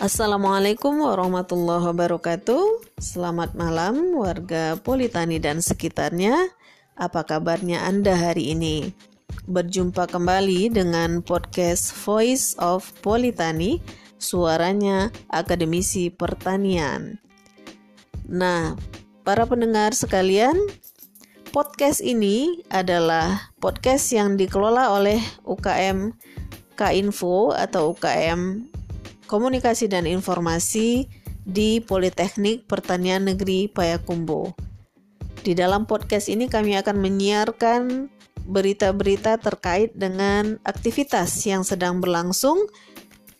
Assalamualaikum warahmatullahi wabarakatuh. Selamat malam warga Politani dan sekitarnya. Apa kabarnya Anda hari ini? Berjumpa kembali dengan podcast Voice of Politani, suaranya akademisi pertanian. Nah, para pendengar sekalian, podcast ini adalah podcast yang dikelola oleh UKM K-Info atau UKM Komunikasi dan Informasi di Politeknik Pertanian Negeri Payakumbuh. Di dalam podcast ini kami akan menyiarkan berita-berita terkait dengan aktivitas yang sedang berlangsung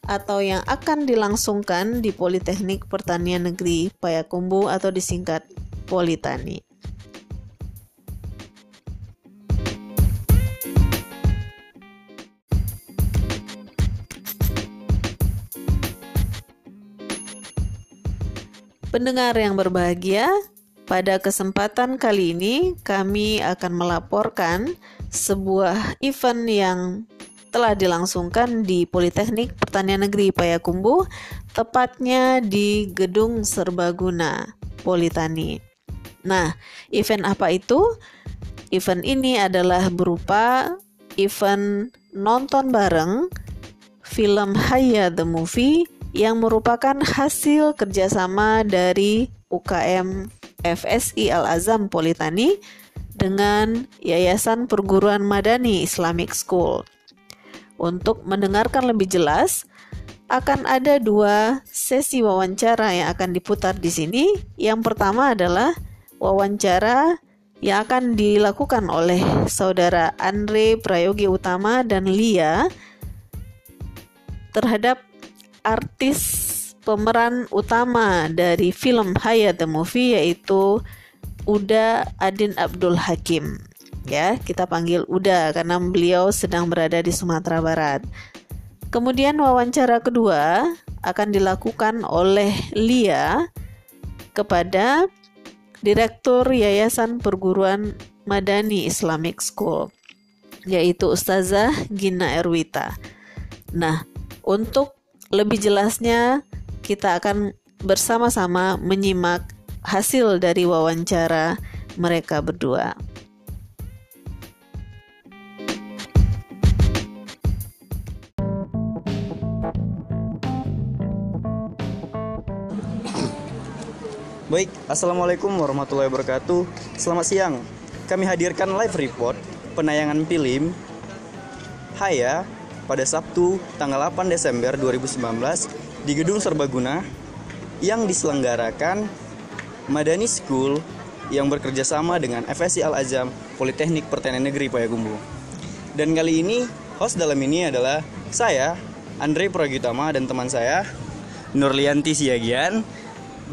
atau yang akan dilangsungkan di Politeknik Pertanian Negeri Payakumbuh atau disingkat Politani. Pendengar yang berbahagia, pada kesempatan kali ini kami akan melaporkan sebuah event yang telah dilangsungkan di Politeknik Pertanian Negeri Payakumbuh, tepatnya di Gedung Serbaguna Politani. Nah, event apa itu? Event ini adalah berupa event nonton bareng film Haya the Movie yang merupakan hasil kerjasama dari UKM FSI Al-Azam Politani dengan Yayasan Perguruan Madani Islamic School. Untuk mendengarkan lebih jelas, akan ada dua sesi wawancara yang akan diputar di sini. Yang pertama adalah wawancara yang akan dilakukan oleh saudara Andre Prayogi Utama dan Lia terhadap artis pemeran utama dari film Hayat the Movie yaitu Uda Adin Abdul Hakim. Ya, kita panggil Uda karena beliau sedang berada di Sumatera Barat. Kemudian wawancara kedua akan dilakukan oleh Lia kepada Direktur Yayasan Perguruan Madani Islamic School yaitu Ustazah Gina Erwita. Nah, untuk lebih jelasnya, kita akan bersama-sama menyimak hasil dari wawancara mereka berdua. Baik, Assalamualaikum warahmatullahi wabarakatuh Selamat siang Kami hadirkan live report penayangan film Haya pada Sabtu tanggal 8 Desember 2019 di Gedung Serbaguna yang diselenggarakan Madani School yang bekerja sama dengan FSI Al-Azam Politeknik Pertanian Negeri Payakumbuh. Dan kali ini host dalam ini adalah saya, Andre Pragitama dan teman saya Nurlianti Siagian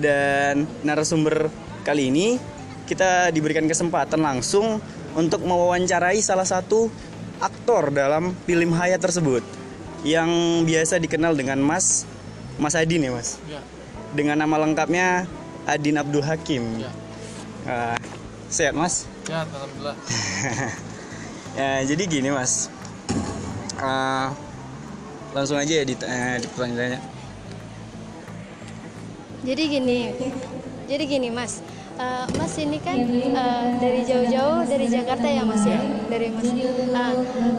dan narasumber kali ini kita diberikan kesempatan langsung untuk mewawancarai salah satu aktor dalam film Hayat tersebut yang biasa dikenal dengan Mas Mas Adin ya Mas. Ya. Dengan nama lengkapnya Adin Abdul Hakim. Ya. Uh, sehat Mas? Ya, alhamdulillah. ya, jadi gini Mas. Uh, langsung aja ya di, uh, di pertanyaannya. Jadi gini, jadi gini Mas. Uh, Mas ini kan uh, dari jauh-jauh dari Jakarta ya Mas ya? Dari Mas. Uh,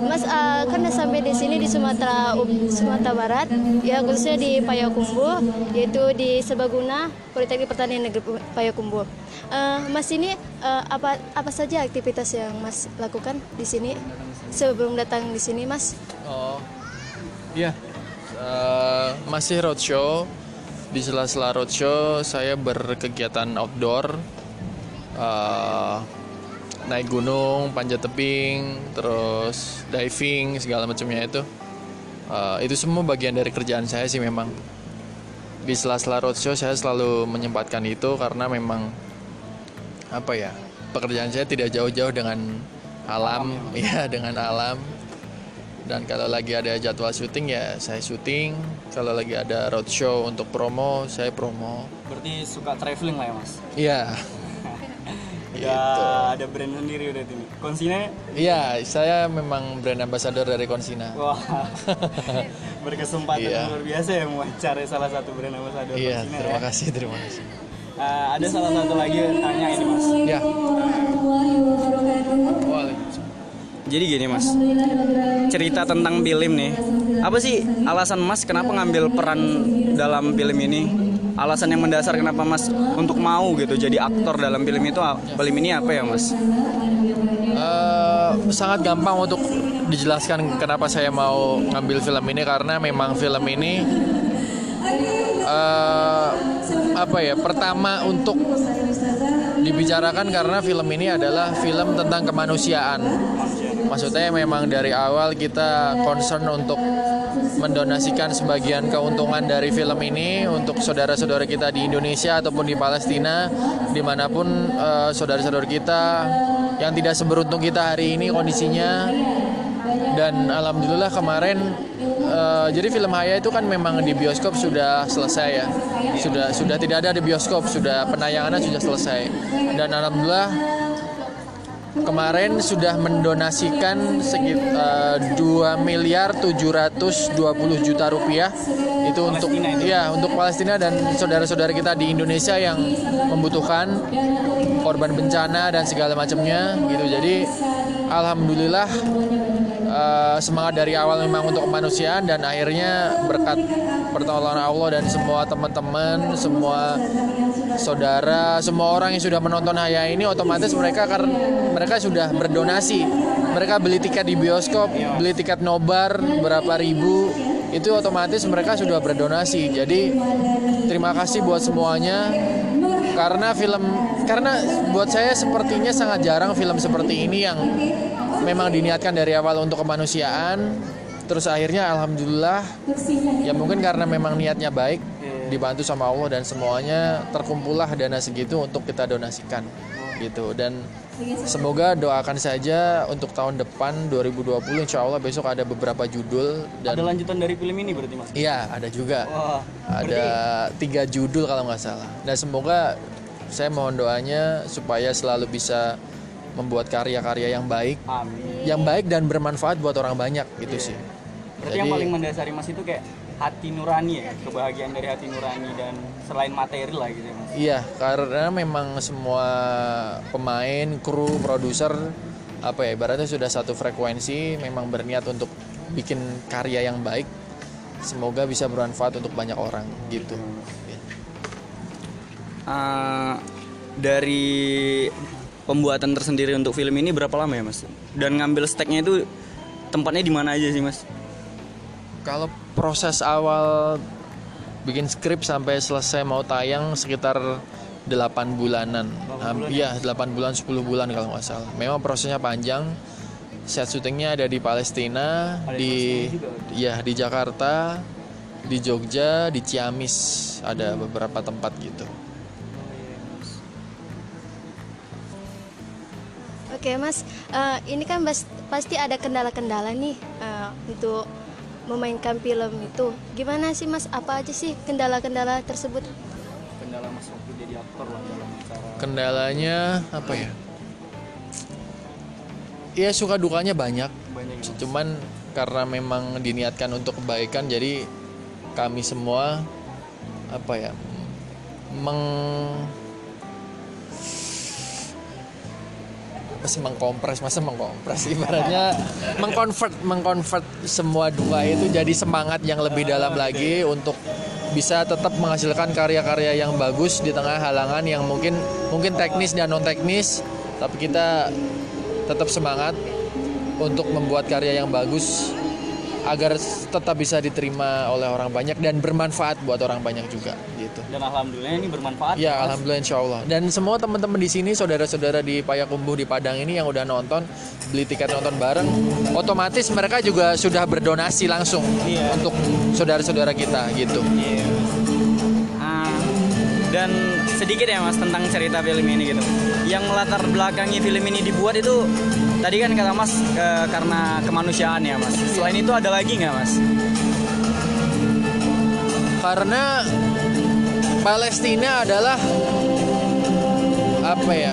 Mas uh, kan sampai di sini di Sumatera Sumatera Barat ya khususnya di Payakumbuh yaitu di Sebaguna Politeknik Pertanian Negeri Payakumbuh. Uh, Mas ini uh, apa apa saja aktivitas yang Mas lakukan di sini sebelum datang di sini Mas? Oh iya. Uh, masih roadshow di sela-sela roadshow saya berkegiatan outdoor uh, naik gunung panjat tebing terus diving segala macamnya itu. Uh, itu semua bagian dari kerjaan saya sih memang. Di sela-sela roadshow saya selalu menyempatkan itu karena memang apa ya pekerjaan saya tidak jauh-jauh dengan alam, alam ya. ya dengan alam dan kalau lagi ada jadwal syuting ya saya syuting kalau lagi ada roadshow untuk promo saya promo berarti suka traveling lah ya mas iya Udah ada brand sendiri udah ini. Konsina Iya, saya memang brand ambassador dari Konsina. wah berkesempatan Iya. luar biasa ya mewawancarai salah satu brand ambassador Iya, Konsina terima ya. kasih, terima kasih. Eh, ada salah satu lagi tanya ini mas. Ya. Waalaikumsalam. Jadi gini mas, cerita tentang film nih. Apa sih alasan mas kenapa ngambil peran dalam film ini? Alasan yang mendasar kenapa mas untuk mau gitu jadi aktor dalam film itu film ini apa ya mas? Eh, sangat gampang untuk dijelaskan kenapa saya mau ngambil film ini karena memang film ini eh, apa ya pertama untuk dibicarakan karena film ini adalah film tentang kemanusiaan maksudnya memang dari awal kita concern untuk mendonasikan sebagian keuntungan dari film ini untuk saudara-saudara kita di Indonesia ataupun di Palestina di mana pun eh, saudara-saudara kita yang tidak seberuntung kita hari ini kondisinya. Dan alhamdulillah kemarin eh, jadi film Haya itu kan memang di bioskop sudah selesai ya. Sudah sudah tidak ada di bioskop sudah penayangannya sudah selesai. Dan alhamdulillah kemarin sudah mendonasikan sekitar 2 miliar 720 juta rupiah itu untuk itu? ya untuk Palestina dan saudara-saudara kita di Indonesia yang membutuhkan korban bencana dan segala macamnya gitu jadi alhamdulillah eh, semangat dari awal memang untuk kemanusiaan dan akhirnya berkat pertolongan Allah dan semua teman-teman semua saudara semua orang yang sudah menonton Haya ini otomatis mereka karena mereka sudah berdonasi. Mereka beli tiket di bioskop beli tiket nobar berapa ribu itu otomatis mereka sudah berdonasi. Jadi terima kasih buat semuanya. Karena film karena buat saya sepertinya sangat jarang film seperti ini yang memang diniatkan dari awal untuk kemanusiaan. Terus akhirnya alhamdulillah ya mungkin karena memang niatnya baik dibantu sama Allah dan semuanya terkumpullah dana segitu untuk kita donasikan gitu. Dan semoga doakan saja untuk tahun depan 2020 insya Allah besok ada beberapa judul dan Ada lanjutan dari film ini berarti mas? iya ada juga. Wah, ada tiga judul kalau nggak salah. Dan semoga saya mohon doanya supaya selalu bisa membuat karya-karya yang baik amin. yang baik dan bermanfaat buat orang banyak gitu sih Berarti yang paling mendasari mas itu kayak hati nurani ya, kebahagiaan dari hati nurani dan selain materi lah gitu ya mas. iya karena memang semua pemain kru produser apa ya ibaratnya sudah satu frekuensi memang berniat untuk bikin karya yang baik semoga bisa bermanfaat untuk banyak orang gitu Eh, dari pembuatan tersendiri untuk film ini berapa lama ya mas? Dan ngambil steknya itu tempatnya di mana aja sih mas? Kalau proses awal bikin skrip sampai selesai mau tayang sekitar 8 bulanan. Ham- Iya, 8 bulan 10 bulan kalau nggak salah. Memang prosesnya panjang. Set syutingnya ada di Palestina, di ya di Jakarta, di Jogja, di Ciamis, ada beberapa tempat gitu. Oke mas, Eh, ini kan bas- pasti ada kendala-kendala nih eh, untuk memainkan film itu. Gimana sih mas? Apa aja sih kendala-kendala tersebut? Kendala mas waktu jadi aktor lah dalam cara Kendalanya apa ya? Ya suka dukanya banyak. banyak ya. Cuman karena memang diniatkan untuk kebaikan jadi kami semua apa ya meng apa sih mengkompres masa mengkompres. Ibaratnya mengkonvert mengkonvert semua dua itu jadi semangat yang lebih dalam lagi untuk bisa tetap menghasilkan karya-karya yang bagus di tengah halangan yang mungkin mungkin teknis dan non teknis tapi kita tetap semangat untuk membuat karya yang bagus agar tetap bisa diterima oleh orang banyak dan bermanfaat buat orang banyak juga gitu. Dan alhamdulillah ini bermanfaat. Ya Mas. alhamdulillah insya Allah Dan semua teman-teman di sini Saudara-saudara di Payakumbuh di Padang ini Yang udah nonton Beli tiket nonton bareng Otomatis mereka juga sudah berdonasi langsung Iya. Untuk saudara-saudara kita gitu Iya. Ah, dan sedikit ya mas tentang cerita film ini gitu. Yang melatar belakangi film ini dibuat itu tadi kan kata mas eh, karena kemanusiaan ya mas. Selain itu ada lagi nggak mas? Karena Palestina adalah Apa ya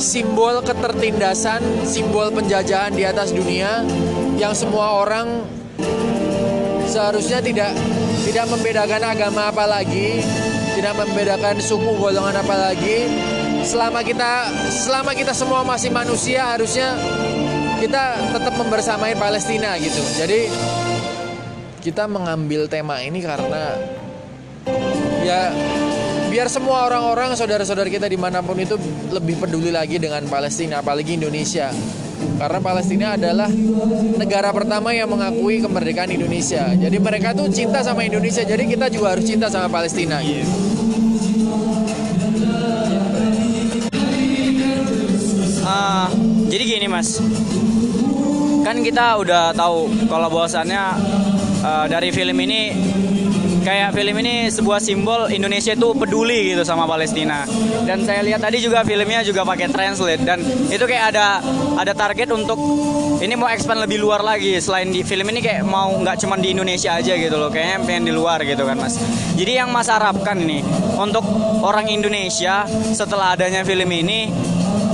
simbol ketertindasan, simbol penjajahan di atas dunia yang semua orang seharusnya tidak tidak membedakan agama apa lagi, tidak membedakan suku golongan apa lagi. Selama kita selama kita semua masih manusia harusnya kita tetap membersamai Palestina gitu. Jadi kita mengambil tema ini karena ya biar semua orang-orang saudara-saudara kita di mana pun itu lebih peduli lagi dengan Palestina apalagi Indonesia. Karena Palestina adalah negara pertama yang mengakui kemerdekaan Indonesia. Jadi mereka tuh cinta sama Indonesia jadi kita juga harus cinta sama Palestina. Gitu. Ah, jadi gini mas, kan kita udah tahu kalau bahwasannya uh, dari film ini kayak film ini sebuah simbol Indonesia itu peduli gitu sama Palestina. Dan saya lihat tadi juga filmnya juga pakai translate. Dan itu kayak ada ada target untuk ini mau expand lebih luar lagi. Selain di film ini kayak mau nggak cuma di Indonesia aja gitu loh. Kayaknya pengen di luar gitu kan mas. Jadi yang mas harapkan ini untuk orang Indonesia setelah adanya film ini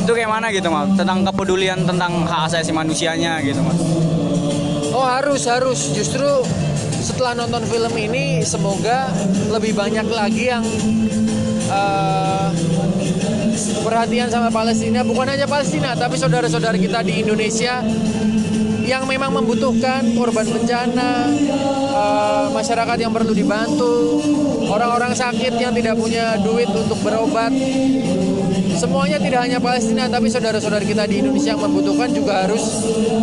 itu kayak mana gitu mas? Tentang kepedulian tentang hak asasi manusianya gitu mas. Oh harus harus. Justru setelah nonton film ini semoga lebih banyak lagi yang uh, perhatian sama Palestina bukan hanya Palestina tapi saudara-saudara kita di Indonesia yang memang membutuhkan korban bencana, uh, masyarakat yang perlu dibantu, orang-orang sakit yang tidak punya duit untuk berobat. Semuanya tidak hanya Palestina, tapi saudara-saudara kita di Indonesia yang membutuhkan juga harus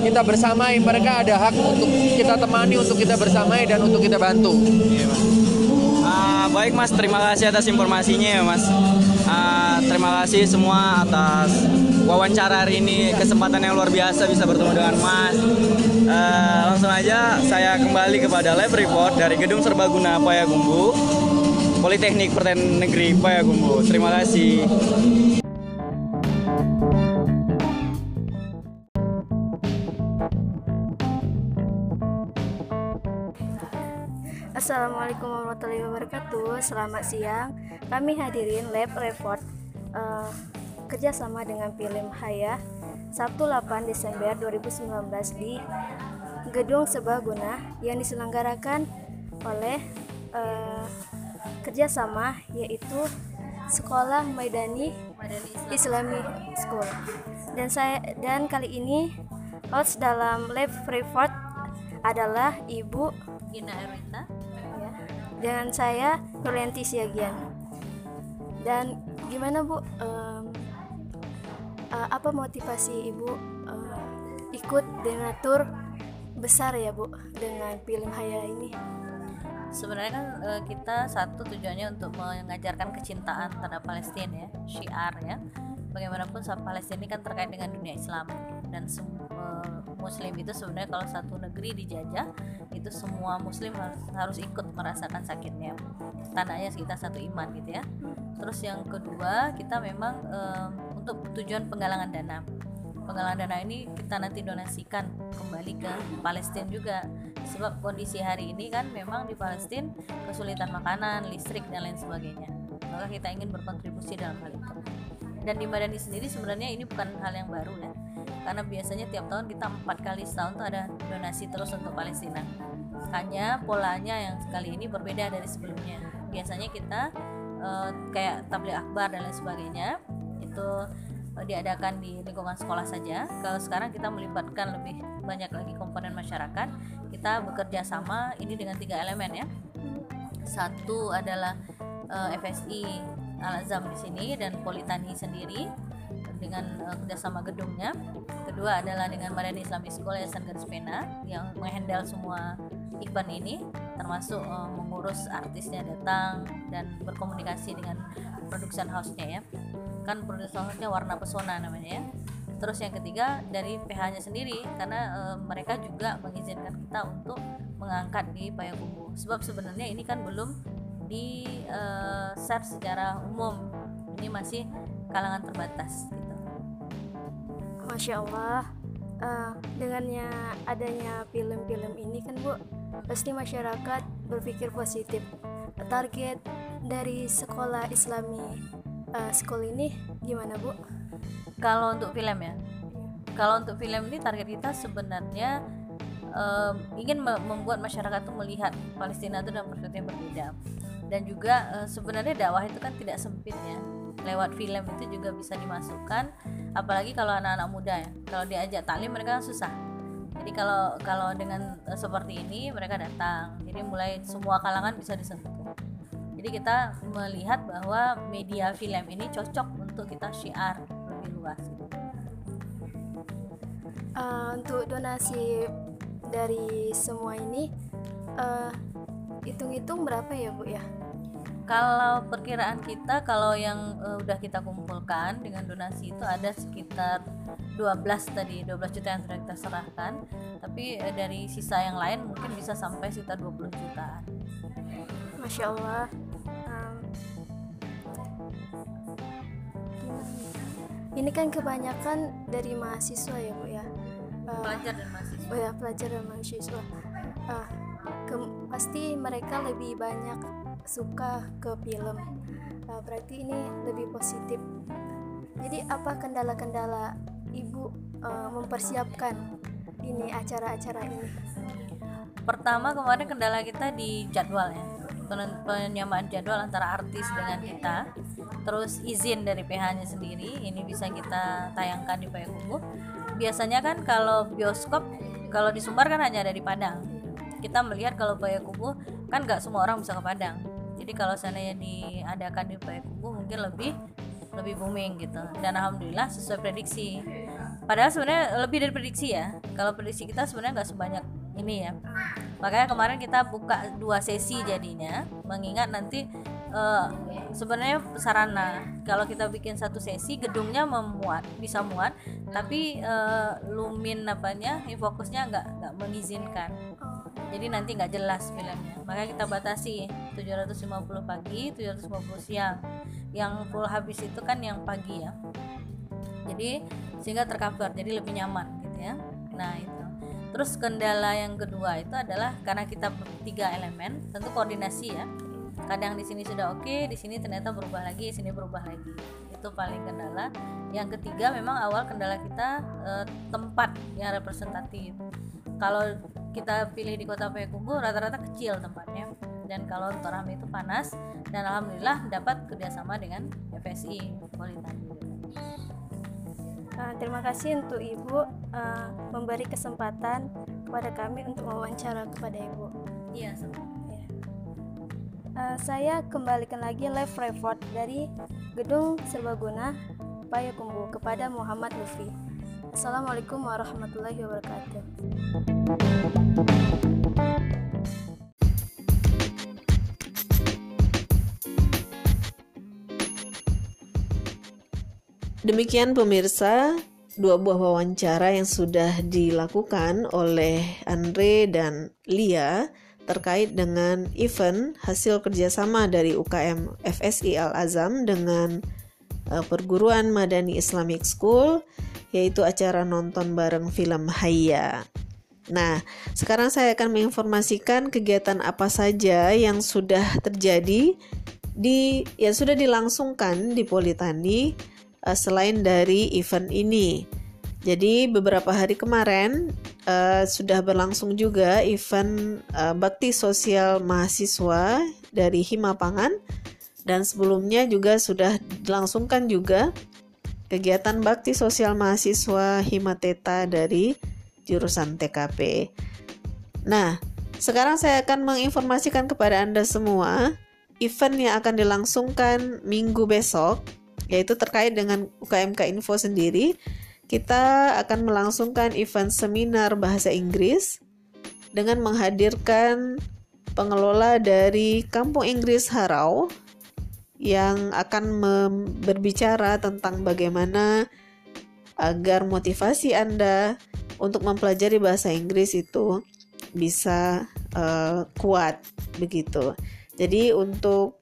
kita bersamai. Mereka ada hak untuk kita temani, untuk kita bersamai, dan untuk kita bantu. Uh, baik Mas, terima kasih atas informasinya ya Mas. Uh, terima kasih semua atas wawancara hari ini, kesempatan yang luar biasa bisa bertemu dengan Mas. Uh, langsung aja saya kembali kepada live report dari Gedung Serbaguna Payakumbu, Politeknik Pertanian Negeri Payakumbu. Terima kasih. Assalamualaikum warahmatullahi wabarakatuh. Selamat siang. Kami hadirin lab report uh, kerjasama dengan film Haya Sabtu 8 Desember 2019 di Gedung Sebaguna yang diselenggarakan oleh uh, kerjasama yaitu Sekolah Maidani Islami School. Dan saya dan kali ini host dalam lab report adalah Ibu Gina Erwinta. Dan saya Nurlenti Siagian. Dan gimana bu? Um, uh, apa motivasi ibu uh, ikut donatur besar ya bu dengan film Haya ini? Sebenarnya kan uh, kita satu tujuannya untuk mengajarkan kecintaan terhadap Palestina ya syiar ya. Bagaimanapun Palestina ini kan terkait dengan dunia Islam. Dan semua muslim itu sebenarnya kalau satu negeri dijajah itu semua muslim harus, ikut merasakan sakitnya. Tandanya kita satu iman gitu ya. Terus yang kedua kita memang um, untuk tujuan penggalangan dana. Penggalangan dana ini kita nanti donasikan kembali ke Palestina juga. Sebab kondisi hari ini kan memang di Palestina kesulitan makanan, listrik dan lain sebagainya. Maka kita ingin berkontribusi dalam hal itu. Dan di Madani sendiri sebenarnya ini bukan hal yang baru ya karena biasanya tiap tahun kita empat kali setahun tuh ada donasi terus untuk Palestina. Hanya polanya yang kali ini berbeda dari sebelumnya. Biasanya kita uh, kayak tabligh akbar dan lain sebagainya itu uh, diadakan di lingkungan sekolah saja. Kalau sekarang kita melibatkan lebih banyak lagi komponen masyarakat kita bekerja sama ini dengan tiga elemen ya. Satu adalah uh, eh, FSI Al-Azam di sini dan Politani sendiri dengan uh, kerjasama gedungnya. Kedua adalah dengan Madani Islamic School Yayasan Garis Pena yang menghandle semua event ini, termasuk uh, mengurus artisnya datang dan berkomunikasi dengan production house-nya ya. Kan production house-nya warna pesona namanya ya. Terus yang ketiga dari PH-nya sendiri karena e, mereka juga mengizinkan kita untuk mengangkat di Payakumbuh. Sebab sebenarnya ini kan belum di uh, share secara umum ini masih kalangan terbatas. Masya Allah. Uh, dengannya adanya film-film ini kan Bu pasti masyarakat berpikir positif. Target dari sekolah Islami uh, sekolah ini gimana Bu? kalau untuk film ya? Kalau untuk film ini target kita sebenarnya um, ingin membuat masyarakat tuh melihat Palestina itu dalam perspektif yang berbeda. Dan juga uh, sebenarnya dakwah itu kan tidak sempit ya lewat film itu juga bisa dimasukkan. Apalagi kalau anak-anak muda ya. Kalau diajak taklim mereka kan susah. Jadi kalau kalau dengan uh, seperti ini mereka datang. Jadi mulai semua kalangan bisa disentuh. Jadi kita melihat bahwa media film ini cocok untuk kita syiar lebih luas uh, untuk donasi dari semua ini uh, hitung-hitung berapa ya bu ya kalau perkiraan kita kalau yang uh, udah kita kumpulkan dengan donasi itu ada sekitar 12 tadi 12 juta yang sudah kita serahkan. Tapi uh, dari sisa yang lain mungkin bisa sampai sekitar 20 jutaan. Masya Allah. Um, ini kan kebanyakan dari mahasiswa ya bu ya? Uh, pelajar dan mahasiswa. oh ya pelajar dan mahasiswa. Uh, ke, pasti mereka lebih banyak suka ke film. Uh, berarti ini lebih positif. Jadi apa kendala-kendala ibu uh, mempersiapkan ini acara-acara ini? Pertama kemarin kendala kita di jadwal ya. Penyamaan jadwal antara artis dengan kita. Terus izin dari PH-nya sendiri ini bisa kita tayangkan di Payakumbuh biasanya kan kalau bioskop kalau di Sumbar kan hanya ada di Padang. Kita melihat kalau Payakumbuh kan nggak semua orang bisa ke Padang jadi kalau seandainya diadakan di Payakumbuh mungkin lebih lebih booming gitu. Dan alhamdulillah sesuai prediksi. Padahal sebenarnya lebih dari prediksi ya. Kalau prediksi kita sebenarnya nggak sebanyak ini ya. Makanya kemarin kita buka dua sesi jadinya mengingat nanti uh, sebenarnya sarana. Kalau kita bikin satu sesi gedungnya memuat bisa muat tapi uh, lumin apanya fokusnya nggak nggak mengizinkan jadi nanti nggak jelas filmnya. Makanya kita batasi 750 pagi 750 siang. Yang full habis itu kan yang pagi ya. Jadi sehingga tercover jadi lebih nyaman gitu ya. Nah itu. Terus kendala yang kedua itu adalah karena kita tiga elemen tentu koordinasi ya. Kadang di sini sudah oke okay, di sini ternyata berubah lagi di sini berubah lagi. Itu paling kendala. Yang ketiga memang awal kendala kita eh, tempat yang representatif. Kalau kita pilih di kota Payakumbuh rata-rata kecil tempatnya dan kalau untuk rame itu panas dan alhamdulillah dapat kerjasama dengan FSI Politeknik. Uh, terima kasih untuk Ibu uh, memberi kesempatan kepada kami untuk wawancara kepada Ibu. Iya, sama. Ya. Uh, saya kembalikan lagi live report dari Gedung Serbaguna Payakumbuh kepada Muhammad Lufi. Assalamualaikum warahmatullahi wabarakatuh. Demikian pemirsa, dua buah wawancara yang sudah dilakukan oleh Andre dan Lia terkait dengan event hasil kerjasama dari UKM FSI Al Azam dengan uh, Perguruan Madani Islamic School yaitu acara nonton bareng film Hayya. Nah, sekarang saya akan menginformasikan kegiatan apa saja yang sudah terjadi di yang sudah dilangsungkan di Politani uh, selain dari event ini. Jadi beberapa hari kemarin uh, sudah berlangsung juga event uh, bakti sosial mahasiswa dari Hima Pangan dan sebelumnya juga sudah dilangsungkan juga kegiatan bakti sosial mahasiswa Himateta dari jurusan TKP. Nah, sekarang saya akan menginformasikan kepada Anda semua event yang akan dilangsungkan minggu besok, yaitu terkait dengan UKMK Info sendiri. Kita akan melangsungkan event seminar bahasa Inggris dengan menghadirkan pengelola dari Kampung Inggris Harau yang akan berbicara tentang bagaimana agar motivasi Anda untuk mempelajari bahasa Inggris itu bisa uh, kuat begitu. Jadi untuk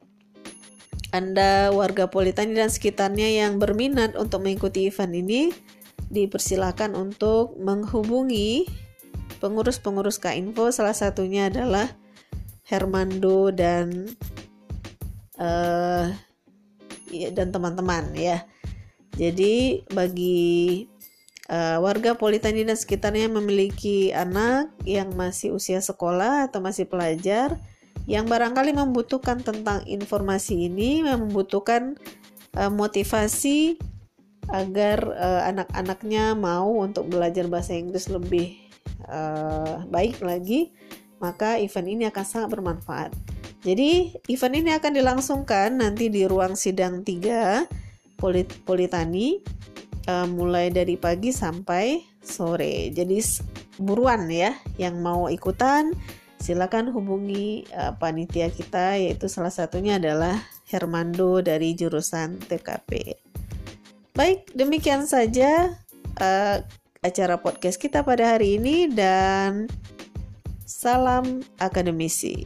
Anda warga Politani dan sekitarnya yang berminat untuk mengikuti event ini dipersilakan untuk menghubungi pengurus-pengurus K-Info salah satunya adalah Hermando dan uh, dan teman-teman ya. Jadi bagi uh, warga Politani dan sekitarnya memiliki anak yang masih usia sekolah atau masih pelajar yang barangkali membutuhkan tentang informasi ini, membutuhkan uh, motivasi agar uh, anak-anaknya mau untuk belajar bahasa Inggris lebih uh, baik lagi, maka event ini akan sangat bermanfaat. Jadi, event ini akan dilangsungkan nanti di ruang sidang 3 Polit Politani uh, mulai dari pagi sampai sore. Jadi buruan ya yang mau ikutan silakan hubungi uh, panitia kita yaitu salah satunya adalah Hermando dari jurusan TKP. Baik, demikian saja uh, acara podcast kita pada hari ini dan salam akademisi.